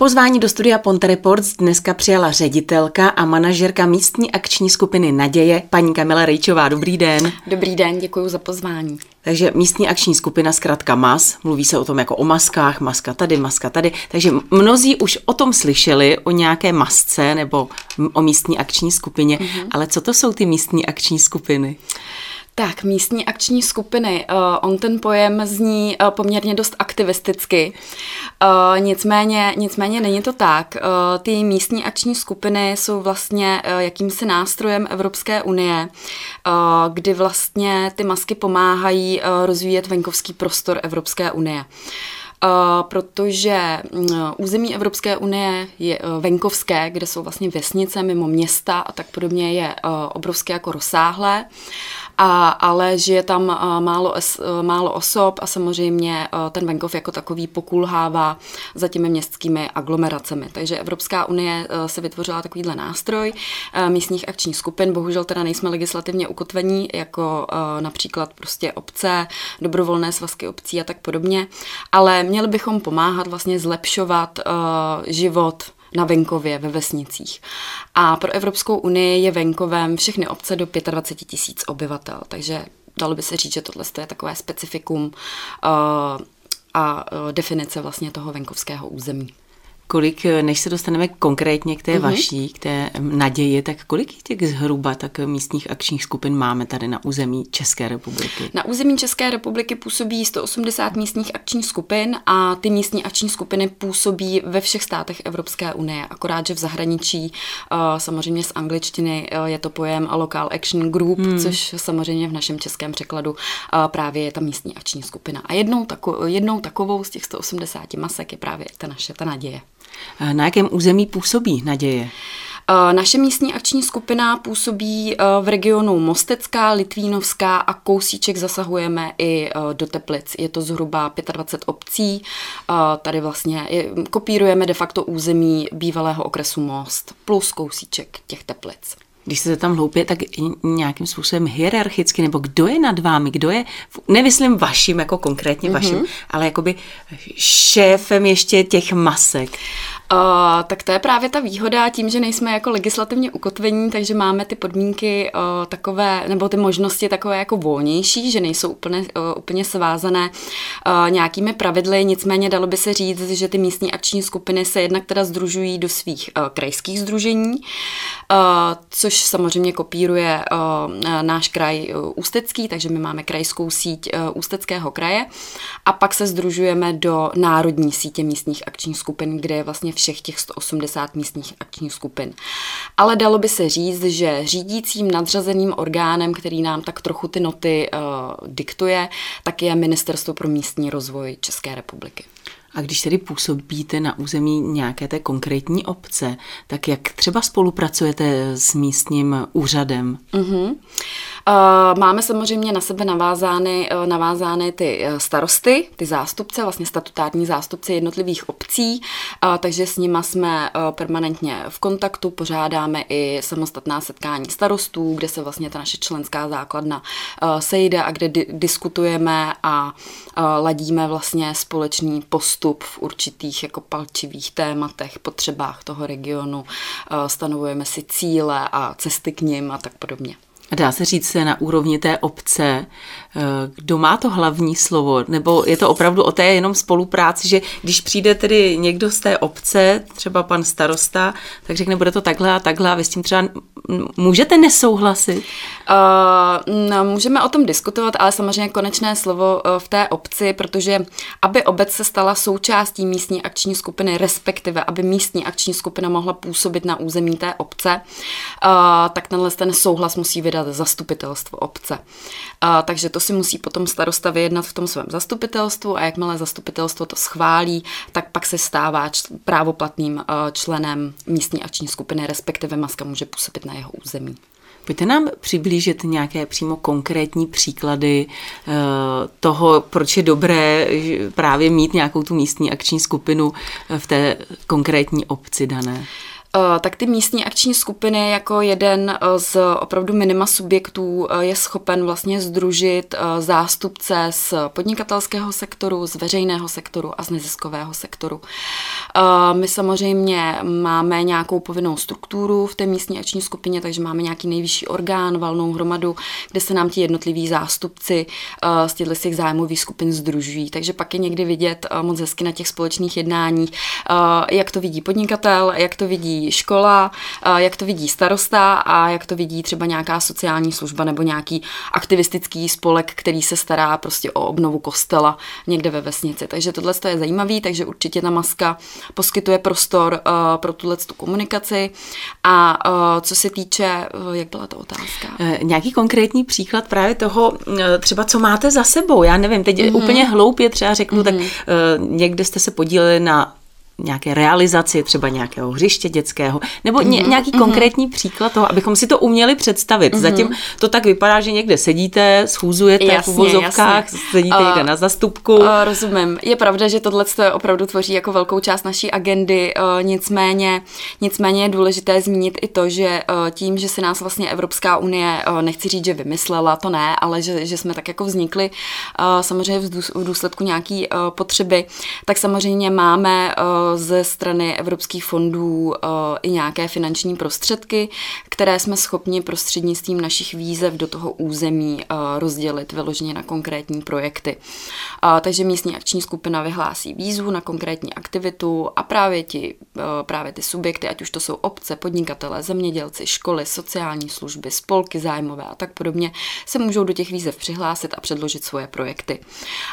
Pozvání do studia Ponte Reports dneska přijala ředitelka a manažerka místní akční skupiny Naděje, paní Kamila Rejčová. Dobrý den. Dobrý den, děkuji za pozvání. Takže místní akční skupina zkrátka MAS, mluví se o tom jako o maskách, maska tady, maska tady, takže mnozí už o tom slyšeli, o nějaké masce nebo o místní akční skupině, mm-hmm. ale co to jsou ty místní akční skupiny? Tak, místní akční skupiny. Uh, on ten pojem zní uh, poměrně dost aktivisticky. Uh, nicméně, nicméně není to tak. Uh, ty místní akční skupiny jsou vlastně uh, jakýmsi nástrojem Evropské unie, uh, kdy vlastně ty masky pomáhají uh, rozvíjet venkovský prostor Evropské unie. Uh, protože uh, území Evropské unie je uh, venkovské, kde jsou vlastně vesnice mimo města a tak podobně je obrovské jako rozsáhlé. A, ale žije tam málo, málo osob a samozřejmě ten venkov jako takový pokulhává za těmi městskými aglomeracemi. Takže Evropská unie se vytvořila takovýhle nástroj místních akčních skupin. Bohužel teda nejsme legislativně ukotvení, jako například prostě obce, dobrovolné svazky obcí a tak podobně, ale měli bychom pomáhat vlastně zlepšovat život na venkově, ve vesnicích. A pro Evropskou unii je venkovem všechny obce do 25 tisíc obyvatel, takže dalo by se říct, že tohle je takové specifikum uh, a uh, definice vlastně toho venkovského území kolik, než se dostaneme konkrétně k té mm-hmm. vaší, k té naději, tak kolik těch zhruba tak místních akčních skupin máme tady na území České republiky? Na území České republiky působí 180 místních akčních skupin a ty místní akční skupiny působí ve všech státech Evropské unie, akorát, že v zahraničí eh, samozřejmě z angličtiny eh, je to pojem Local Action Group, hmm. což samozřejmě v našem českém překladu eh, právě je ta místní akční skupina. A jednou, tako, jednou takovou z těch 180 masek je právě ta naše, ta naděje. Na jakém území působí Naděje? Naše místní akční skupina působí v regionu Mostecká, Litvínovská a kousíček zasahujeme i do Teplic. Je to zhruba 25 obcí. Tady vlastně kopírujeme de facto území bývalého okresu Most plus kousíček těch Teplic když se tam hloupě, tak nějakým způsobem hierarchicky, nebo kdo je nad vámi, kdo je, nemyslím vaším, jako konkrétně mm-hmm. vaším, ale jakoby šéfem ještě těch masek. Uh, tak to je právě ta výhoda tím, že nejsme jako legislativně ukotvení, takže máme ty podmínky uh, takové, nebo ty možnosti takové jako volnější, že nejsou úplně, uh, úplně svázané uh, nějakými pravidly, nicméně dalo by se říct, že ty místní akční skupiny se jednak teda združují do svých uh, krajských združení, uh, což samozřejmě kopíruje uh, náš kraj uh, Ústecký, takže my máme krajskou síť uh, Ústeckého kraje. A pak se združujeme do národní sítě místních akčních skupin, kde je vlastně všech těch 180 místních akčních skupin. Ale dalo by se říct, že řídícím nadřazeným orgánem, který nám tak trochu ty noty uh, diktuje, tak je Ministerstvo pro místní rozvoj České republiky. A když tedy působíte na území nějaké té konkrétní obce, tak jak třeba spolupracujete s místním úřadem? Uh-huh. Máme samozřejmě na sebe navázány, eh, navázány ty eh, starosty, ty zástupce, vlastně statutární zástupci jednotlivých obcí, takže s nima jsme permanentně v kontaktu, pořádáme i samostatná setkání starostů, kde se vlastně ta naše členská základna sejde a kde di- diskutujeme a ladíme vlastně společný postup v určitých jako palčivých tématech, potřebách toho regionu, stanovujeme si cíle a cesty k nim a tak podobně. Dá se říct na úrovni té obce, eh, kdo má to hlavní slovo, nebo je to opravdu o té jenom spolupráci, že když přijde tedy někdo z té obce, třeba pan starosta, tak řekne, bude to takhle a takhle a vy s tím třeba můžete nesouhlasit? Uh, no, můžeme o tom diskutovat, ale samozřejmě konečné slovo uh, v té obci, protože aby obec se stala součástí místní akční skupiny, respektive aby místní akční skupina mohla působit na území té obce, uh, tak tenhle ten souhlas musí vydat zastupitelstvo obce. Uh, takže to si musí potom starosta vyjednat v tom svém zastupitelstvu a jakmile zastupitelstvo to schválí, tak pak se stává č- právoplatným členem místní akční skupiny, respektive maska může působit na jeho území. Pojďte nám přiblížit nějaké přímo konkrétní příklady uh, toho, proč je dobré právě mít nějakou tu místní akční skupinu v té konkrétní obci dané. Tak ty místní akční skupiny jako jeden z opravdu minima subjektů je schopen vlastně združit zástupce z podnikatelského sektoru, z veřejného sektoru a z neziskového sektoru. My samozřejmě máme nějakou povinnou strukturu v té místní akční skupině, takže máme nějaký nejvyšší orgán, valnou hromadu, kde se nám ti jednotliví zástupci z těchto těch zájmových skupin združují. Takže pak je někdy vidět moc hezky na těch společných jednáních, jak to vidí podnikatel, jak to vidí škola, jak to vidí starosta a jak to vidí třeba nějaká sociální služba nebo nějaký aktivistický spolek, který se stará prostě o obnovu kostela někde ve vesnici. Takže tohle je zajímavý, takže určitě ta maska poskytuje prostor pro tuhle tu komunikaci. A co se týče, jak byla ta otázka? E, nějaký konkrétní příklad právě toho, e, třeba co máte za sebou, já nevím, teď mm-hmm. úplně hloupě třeba řeknu, mm-hmm. tak uh, někde jste se podíleli na nějaké realizaci třeba nějakého hřiště dětského, nebo mm-hmm. nějaký mm-hmm. konkrétní příklad toho, abychom si to uměli představit. Mm-hmm. Zatím to tak vypadá, že někde sedíte, schůzujete jasně, v uvozovkách, jasně. sedíte uh, někde na zastupku. Uh, rozumím. Je pravda, že tohle opravdu tvoří jako velkou část naší agendy, uh, nicméně, nicméně je důležité zmínit i to, že uh, tím, že se nás vlastně Evropská unie, uh, nechci říct, že vymyslela, to ne, ale že, že jsme tak jako vznikli uh, samozřejmě v důsledku nějaký uh, potřeby, tak samozřejmě máme uh, ze strany evropských fondů eh, i nějaké finanční prostředky, které jsme schopni prostřednictvím našich výzev do toho území eh, rozdělit vyloženě na konkrétní projekty. Takže místní akční skupina vyhlásí výzvu na konkrétní aktivitu a právě, ti, eh, právě ty subjekty, ať už to jsou obce, podnikatele, zemědělci, školy, sociální služby, spolky zájmové a tak podobně, se můžou do těch výzev přihlásit a předložit svoje projekty.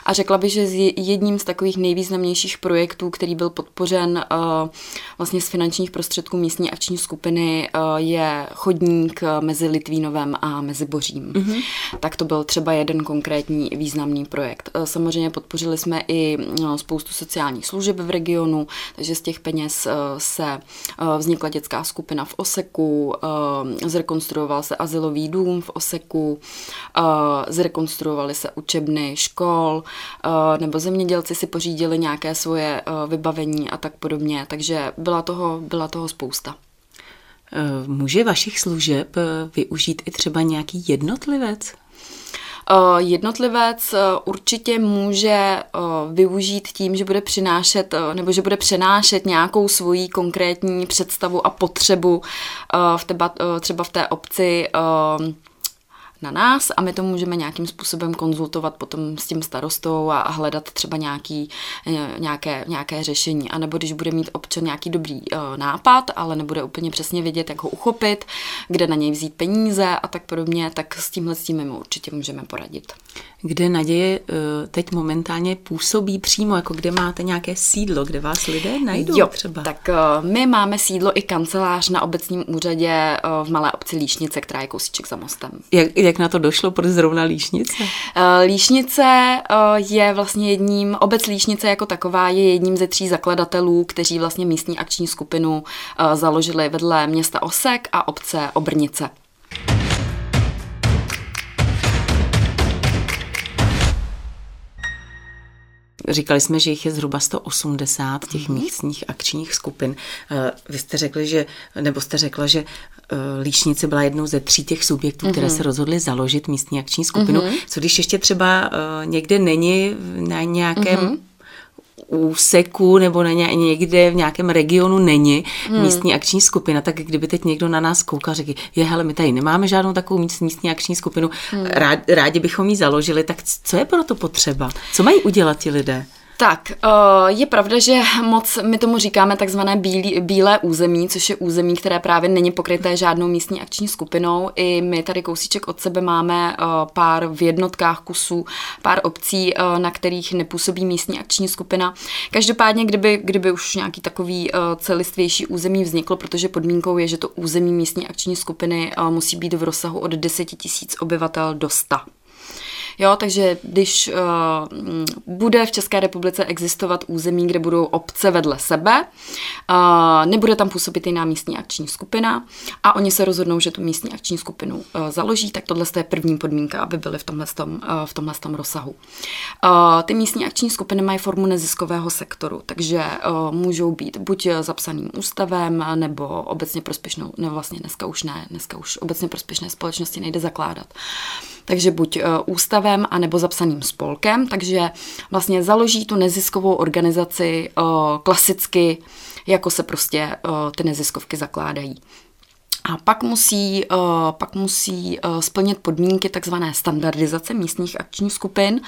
A řekla bych, že jedním z takových nejvýznamnějších projektů, který byl podpořen podpořen uh, vlastně z finančních prostředků místní akční skupiny uh, je chodník eh, mezi Litvínovem a mezi Bořím. Mm-hmm. Tak to byl třeba jeden konkrétní významný projekt. Samozřejmě podpořili jsme i spoustu sociálních služeb v regionu, takže z těch peněz se vznikla dětská skupina v Oseku, zrekonstruoval se asilový dům v Oseku, zrekonstruovaly se učebny škol, nebo zemědělci si pořídili nějaké svoje vybavení a a tak podobně. Takže byla toho, byla toho spousta. Eh, může vašich služeb eh, využít i třeba nějaký jednotlivec? Uh, jednotlivec určitě může využít tím, že bude přinášet nebo že bude přenášet nějakou svoji konkrétní představu a potřebu v teba, třeba v té obci na nás a my to můžeme nějakým způsobem konzultovat potom s tím starostou a, hledat třeba nějaký, eh, nějaké, nějaké řešení. A nebo když bude mít občan nějaký dobrý uh, nápad, ale nebude úplně přesně vědět, jak ho uchopit, kde na něj vzít peníze a tak podobně, tak s tímhle s tím my mu určitě můžeme poradit kde naděje eh, teď momentálně působí přímo, jako kde máte nějaké sídlo, kde vás lidé najdou jo, třeba? tak eh, my máme sídlo i kancelář na obecním úřadě v malé obci Líšnice, která je kousíček za mostem. Jak, jak na to došlo, proč zrovna Líšnice? Líšnice je vlastně jedním, obec Líšnice jako taková je jedním ze tří zakladatelů, kteří vlastně místní akční skupinu založili vedle města Osek a obce Obrnice. Říkali jsme, že jich je zhruba 180 těch mm-hmm. místních akčních skupin. Eh, vy jste řekli, že, nebo jste řekla, že eh, Líšnice byla jednou ze tří těch subjektů, mm-hmm. které mhm. se rozhodly založit místní akční skupinu. Mm-hmm. Co když ještě třeba eh, někde není na nějakém mm-hmm úseku nebo na někde v nějakém regionu není hmm. místní akční skupina, tak kdyby teď někdo na nás koukal, řekl, je hele, my tady nemáme žádnou takovou místní akční skupinu, hmm. rád, rádi bychom ji založili, tak co je pro to potřeba? Co mají udělat ti lidé? Tak, eh, je pravda, že moc, my tomu říkáme takzvané bílý, bílé území, což je území, které právě není pokryté žádnou místní akční skupinou. I my tady kousíček od sebe máme eh, pár v jednotkách kusů, pár obcí, eh, na kterých nepůsobí místní akční skupina. Každopádně, kdyby, kdyby už nějaký takový celistvější území vzniklo, protože podmínkou je, že to území místní akční skupiny musí být v rozsahu od 10 000 obyvatel do 100 Jo, takže když uh, bude v České republice existovat území, kde budou obce vedle sebe, uh, nebude tam působit jiná místní akční skupina a oni se rozhodnou, že tu místní akční skupinu uh, založí, tak tohle je první podmínka, aby byly v tomhle, tom, uh, v tomhle tom rozsahu. Uh, ty místní akční skupiny mají formu neziskového sektoru, takže uh, můžou být buď zapsaným ústavem, nebo obecně prospěšnou, ne vlastně dneska už ne, dneska už obecně prospěšné společnosti nejde zakládat. Takže buď uh, ústavem, anebo zapsaným spolkem, takže vlastně založí tu neziskovou organizaci uh, klasicky, jako se prostě uh, ty neziskovky zakládají. A pak musí, uh, pak musí uh, splnit podmínky takzvané standardizace místních akčních skupin,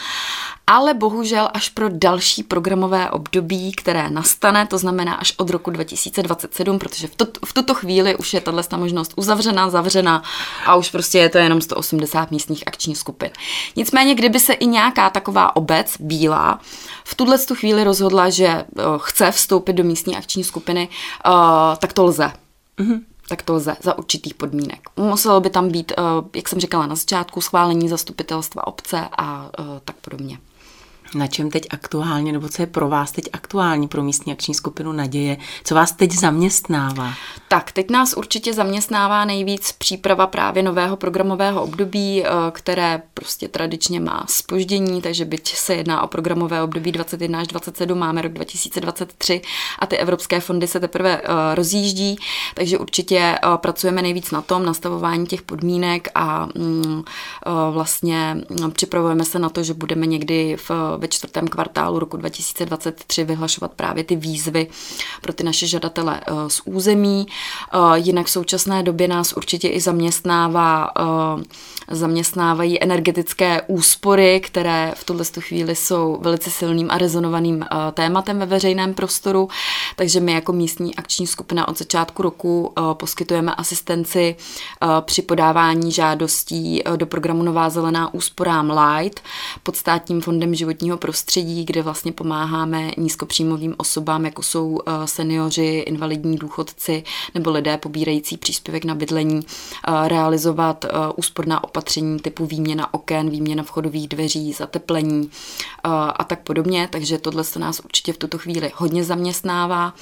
ale bohužel až pro další programové období, které nastane, to znamená až od roku 2027, protože v, to, v tuto chvíli už je tato možnost uzavřená, zavřena a už prostě je to jenom 180 místních akčních skupin. Nicméně, kdyby se i nějaká taková obec bílá v tuhle chvíli rozhodla, že uh, chce vstoupit do místní akční skupiny, tak to lze. Mm-hmm tak to lze za určitých podmínek. Muselo by tam být, eh, jak jsem říkala na začátku, schválení zastupitelstva obce a eh, tak podobně. Na čem teď aktuálně, nebo co je pro vás teď aktuální pro místní akční skupinu Naděje? Co vás teď zaměstnává? Tak, teď nás určitě zaměstnává nejvíc příprava právě nového programového období, eh, které prostě tradičně má spoždění, takže byť se jedná o programové období 21 až 27, máme rok 2023 a ty evropské fondy se teprve eh, rozjíždí, takže určitě eh, pracujeme nejvíc na tom nastavování těch podmínek a mm, vlastně mm, připravujeme se na to, že budeme někdy v ve čtvrtém kvartálu roku 2023 vyhlašovat právě ty výzvy pro ty naše žadatele eh, z území. Eh, jinak v současné době nás určitě i zaměstnává, eh, zaměstnávají energetické úspory, které v tuhle chvíli jsou velice silným a rezonovaným tématem ve veřejném prostoru. Takže my jako místní akční skupina od začátku roku poskytujeme asistenci při podávání žádostí do programu Nová zelená úsporám Light pod státním fondem životního životního prostředí, kde vlastně pomáháme nízkopříjmovým osobám, jako jsou eh, seniori, invalidní důchodci nebo lidé pobírající příspěvek na bydlení, eh, realizovat eh, úsporná opatření typu výměna oken, výměna vchodových dveří, zateplení a tak podobně. Takže tohle se nás určitě v tuto chvíli hodně zaměstnává.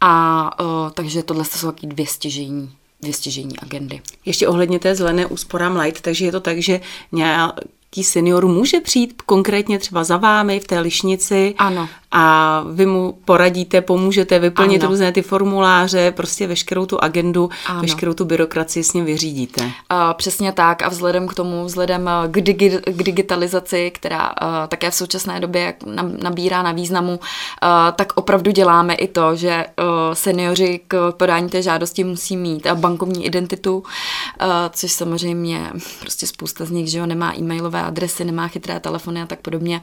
A takže tohle jsou taky dvě stěžení dvě stěžení agendy. Ještě ohledně té zelené úsporám light, takže je to tak, že nějak nějaký senior může přijít konkrétně třeba za vámi v té lišnici ano. A vy mu poradíte, pomůžete vyplnit ano. různé ty formuláře, prostě veškerou tu agendu, ano. veškerou tu byrokracii s ním vyřídíte. Uh, přesně tak a vzhledem k tomu, vzhledem eh, k, digi- k digitalizaci, která uh, také v současné době nabírá na významu, uh, tak opravdu děláme i to, že uh, seniori k podání té žádosti musí mít bankovní identitu, uh, což samozřejmě prostě spousta z nich, že jo, nemá e-mailové adresy, nemá chytré telefony a tak podobně.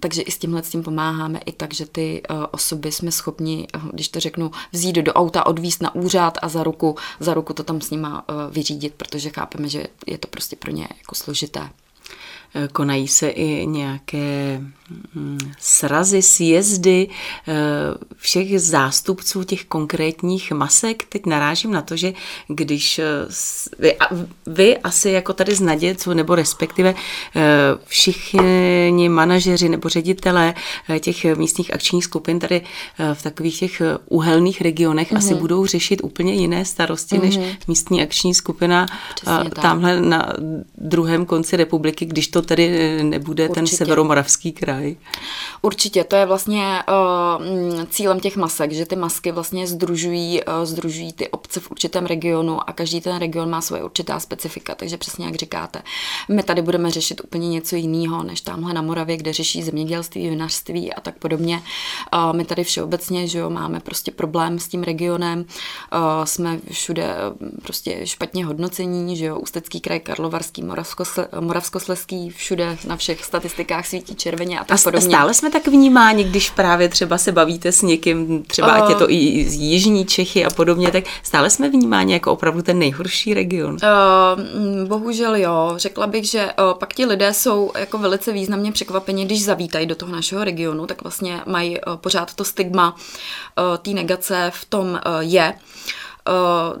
Takže i s tímhle s tím pomáháme i tak, že ty uh, osoby jsme schopni, uh, když to řeknu, vzít do auta, odvíst na úřad a za ruku, za ruku to tam s nima uh, vyřídit, protože chápeme, že je to prostě pro ně jako složité. Konají se i nějaké mm, srazy, sjezdy eh, všech zástupců těch konkrétních masek. Teď narážím na to, že když eh, vy, vy asi jako tady z Naděců, nebo respektive eh, všichni manažeři nebo ředitelé těch místních akčních skupin tady v takových těch uhelných regionech mm-hmm. asi mhm. budou řešit úplně jiné starosti mm-hmm. než mhm. místní akční skupina tamhle na druhém konci republiky, když to tedy eh, nebude Určitě. ten severomoravský kraj? Určitě, to je vlastně uh, cílem těch masek, že ty masky vlastně združují, uh, združují ty obce v určitém regionu a každý ten region má svoje určitá specifika, takže přesně jak říkáte, my tady budeme řešit úplně něco jiného, než tamhle na Moravě, kde řeší zemědělství, vinařství a tak podobně. Uh, my tady všeobecně, že jo, máme prostě problém s tím regionem, uh, jsme všude prostě špatně hodnocení, že jo, Ústecký kraj, Karlovarský, Moravskosleský, všude na všech statistikách svítí červeně a tak a podobně. stále jsme tak vnímáni, když právě třeba se bavíte s někým, třeba uh, ať je to i z Jižní Čechy a podobně, tak stále jsme vnímáni jako opravdu ten nejhorší region. Uh, bohužel jo. Řekla bych, že uh, pak ti lidé jsou jako velice významně překvapeni, když zavítají do toho našeho regionu, tak vlastně mají uh, pořád to stigma uh, té negace v tom uh, je. Uh,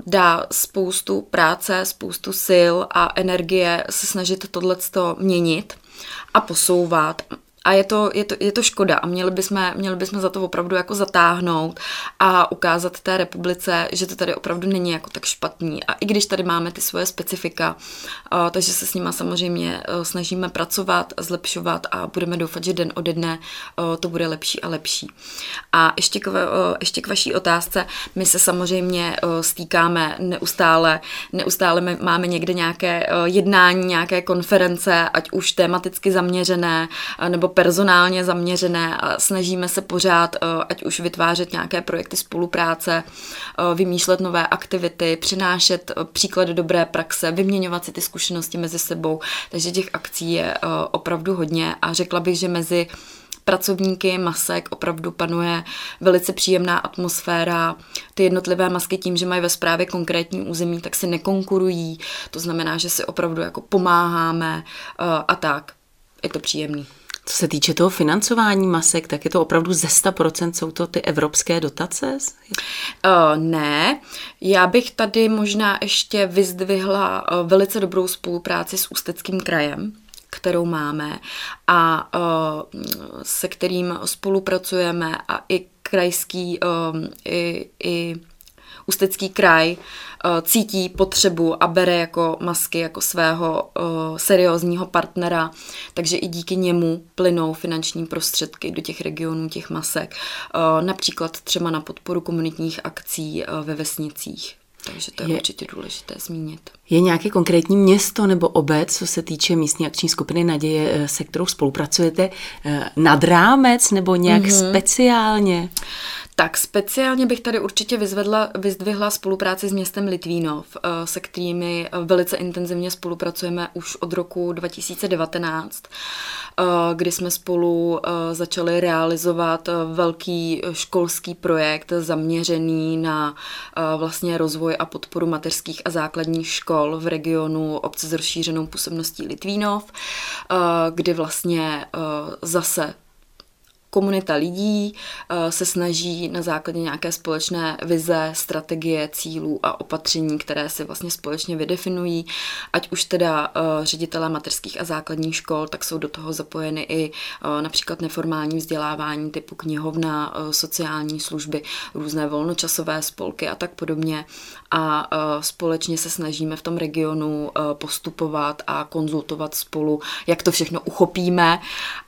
dá spoustu práce, spoustu sil a energie se snažit tohleto měnit. a posouvat a je to, je to, je to škoda a měli bychom, měli bychom za to opravdu jako zatáhnout a ukázat té republice, že to tady opravdu není jako tak špatný. A i když tady máme ty svoje specifika, uh, takže se s nima samozřejmě uh, snažíme pracovat, zlepšovat a budeme doufat, že den ode dne uh, to bude lepší a lepší. A ještě k, uh, ještě k vaší otázce, my se samozřejmě stýkáme neustále, neustále máme někde nějaké jednání, nějaké konference, ať už tematicky zaměřené, nebo personálně zaměřené a snažíme se pořád, eh, ať už vytvářet nějaké projekty spolupráce, eh, vymýšlet nové aktivity, přinášet eh, příklady dobré praxe, vyměňovat si ty zkušenosti mezi sebou. Takže těch akcí je opravdu hodně a řekla bych, že mezi pracovníky masek opravdu panuje velice příjemná atmosféra. Ty jednotlivé masky tím, že mají ve správě konkrétní území, tak si nekonkurují. To znamená, že si opravdu jako pomáháme a tak. Je to příjemný. Co se týče toho financování masek, tak je to opravdu ze 100% jsou to ty evropské dotace? Uh, ne, já bych tady možná ještě vyzdvihla uh, velice dobrou spolupráci s Ústeckým krajem, kterou máme a uh, se kterým spolupracujeme a i krajský, i, i Ústecký kraj uh, cítí potřebu a bere jako masky jako svého uh, seriózního partnera, takže i díky němu plynou finanční prostředky do těch regionů, těch masek, uh, například třeba na podporu komunitních akcí ve vesnicích. Takže to je, je určitě důležité zmínit. Je nějaké konkrétní město nebo obec, co se týče místní akční skupiny Naděje, se kterou spolupracujete nad rámec nebo nějak mm-hmm. speciálně? Tak speciálně bych tady určitě vyzvedla, vyzdvihla spolupráci s městem Litvínov, eh, se kterými eh, velice intenzivně spolupracujeme už od roku 2019, eh, kdy jsme spolu začali realizovat velký školský projekt zaměřený na vlastně rozvoj a podporu mateřských a základních škol v regionu obce s rozšířenou působností Litvínov, kdy vlastně zase komunita lidí eh, se snaží na základě nějaké společné vize, strategie, cílů a opatření, které si vlastně společně vydefinují, ať už teda eh, ředitelé mateřských a základních škol, tak jsou do toho zapojeny i eh, například neformální vzdělávání typu knihovna, sociální služby, různé volnočasové spolky a tak podobně. A společně se snažíme v tom regionu postupovat a konzultovat spolu, jak to všechno uchopíme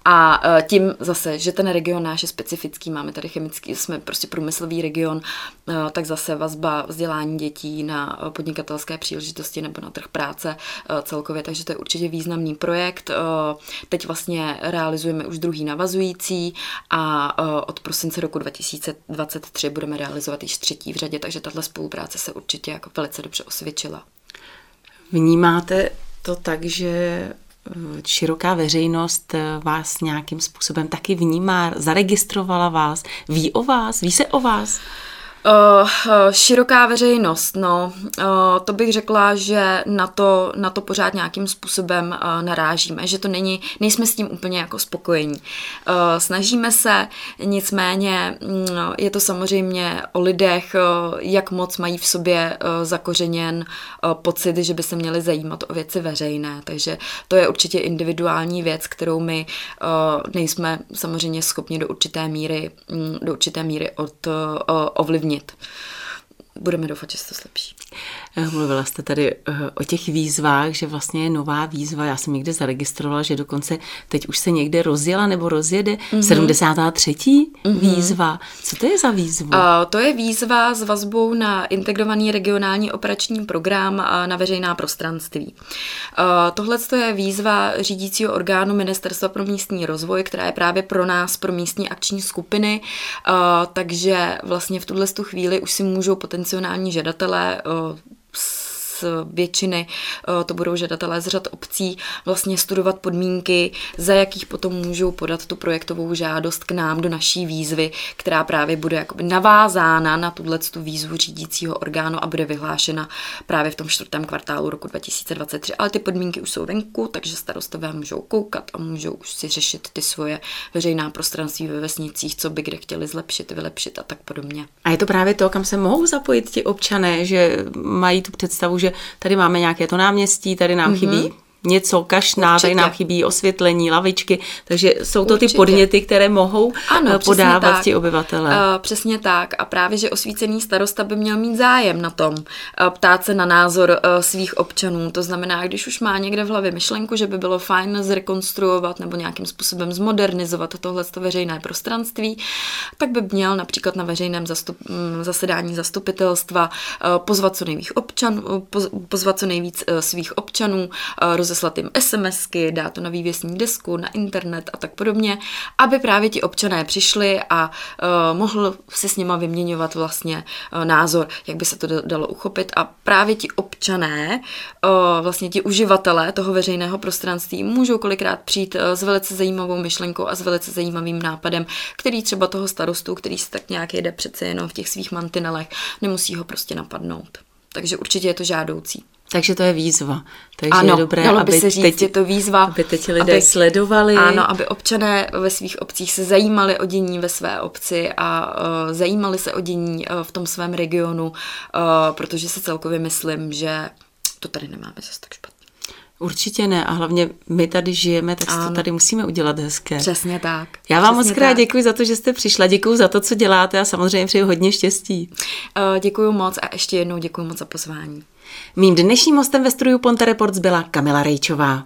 a tím zase, že ten region náš je specifický, máme tady chemický, jsme prostě průmyslový region, eh, tak zase vazba vzdělání dětí na eh, podnikatelské příležitosti nebo na trh práce eh, celkově, takže to je určitě významný projekt. Teď vlastně realizujeme už druhý navazující a od prosince roku 2023 budeme realizovat již třetí v řadě, takže tato spolupráce se určitě jako velice dobře osvědčila. Vnímáte to tak, že široká veřejnost eh, vás nějakým způsobem taky vnímá, zaregistrovala vás, ví o vás, ví se o vás? Uh, široká veřejnost, no, uh, to bych řekla, že na to, na to pořád nějakým způsobem uh, narážíme, že to není, nejsme s tím úplně jako spokojení. Uh, snažíme se, nicméně um, je to samozřejmě o lidech, uh, jak moc mají v sobě uh, zakořeněn uh, pocit, že by se měli zajímat o věci veřejné, takže to je určitě individuální věc, kterou my uh, nejsme samozřejmě schopni do určité míry, um, do určité míry od, uh, ovlivnit ovlivnit. Budeme doufat, že se to zlepší. Eh, mluvila jste tady eh, o těch výzvách, že vlastně je nová výzva. Já jsem někde zaregistrovala, že dokonce teď už se někde rozjela nebo rozjede mm-hmm. 73. Mm-hmm. výzva. Co to je za výzvu? Uh, to je výzva s vazbou na integrovaný regionální operační program na veřejná prostranství. Tohle je výzva řídícího orgánu Ministerstva pro místní rozvoj, která je právě pro nás, pro místní akční skupiny, takže vlastně v tuhle chvíli už si můžou potenciální žadatelé Psst. Většiny eh, to budou žadatelé z řad obcí vlastně studovat podmínky, za jakých potom můžou podat tu projektovou žádost k nám do naší výzvy, která právě bude jakoby navázána na tuhle tu výzvu řídícího orgánu a bude vyhlášena právě v tom čtvrtém kvartálu roku 2023. Ale ty podmínky už jsou venku, takže starostové můžou koukat a můžou už si řešit ty svoje veřejná prostranství ve vesnicích, co by kde chtěli zlepšit, vylepšit a tak podobně. A je to právě to, kam se mohou zapojit ti občané, že mají tu představu, že tady máme nějaké to náměstí, tady nám mm-hmm. chybí něco, kašná, tady nám chybí osvětlení, lavičky, takže jsou to ty Určitě. podněty, které mohou Ano, eh, podávat tak. ti obyvatele. Uh, přesně tak. A právě, že osvícený starosta by měl mít zájem na tom, uh, ptát se na názor uh, svých občanů. To znamená, když už má někde v hlavě myšlenku, že by bylo fajn zrekonstruovat nebo nějakým způsobem zmodernizovat tohle veřejné prostranství, tak by měl například na veřejném zastup, mm, zasedání zastupitelstva uh, pozvat co nejvíc občanů, poz, pozvat co nejvíc uh, svých občanů, uh, rozeslat jim SMSky, dát to na vývěsní desku, na internet a tak podobně, aby právě ti občané přišli a uh, mohl si s nima vyměňovat vlastně uh, názor, jak by se to da- dalo uchopit a právě ti občané, uh, vlastně ti uživatelé toho veřejného prostranství můžou kolikrát přijít uh, s velice zajímavou myšlenkou a s velice zajímavým nápadem, který třeba toho starostu, který se tak nějak jede přece jenom v těch svých mantinelech, nemusí ho prostě napadnout. Takže určitě je to žádoucí. Takže to je výzva. Takže ano, je dobré, dalo by aby se říct, teď, je to výzva. aby teď lidé sledovali. Ano, aby občané ve svých obcích se zajímali o dění ve své obci a uh, zajímali se o dění uh, v tom svém regionu, uh, protože si celkově myslím, že to tady nemáme zase tak špatně. Určitě ne a hlavně my tady žijeme, tak si to tady musíme udělat hezké. Přesně tak. Já vám Přesně moc krát tak. děkuji za to, že jste přišla, děkuji za to, co děláte a samozřejmě přeji hodně štěstí. Uh, děkuji moc a ještě jednou děkuji moc za pozvání. Mým dnešním hostem ve studiu Ponte Reports byla Kamila Rejčová.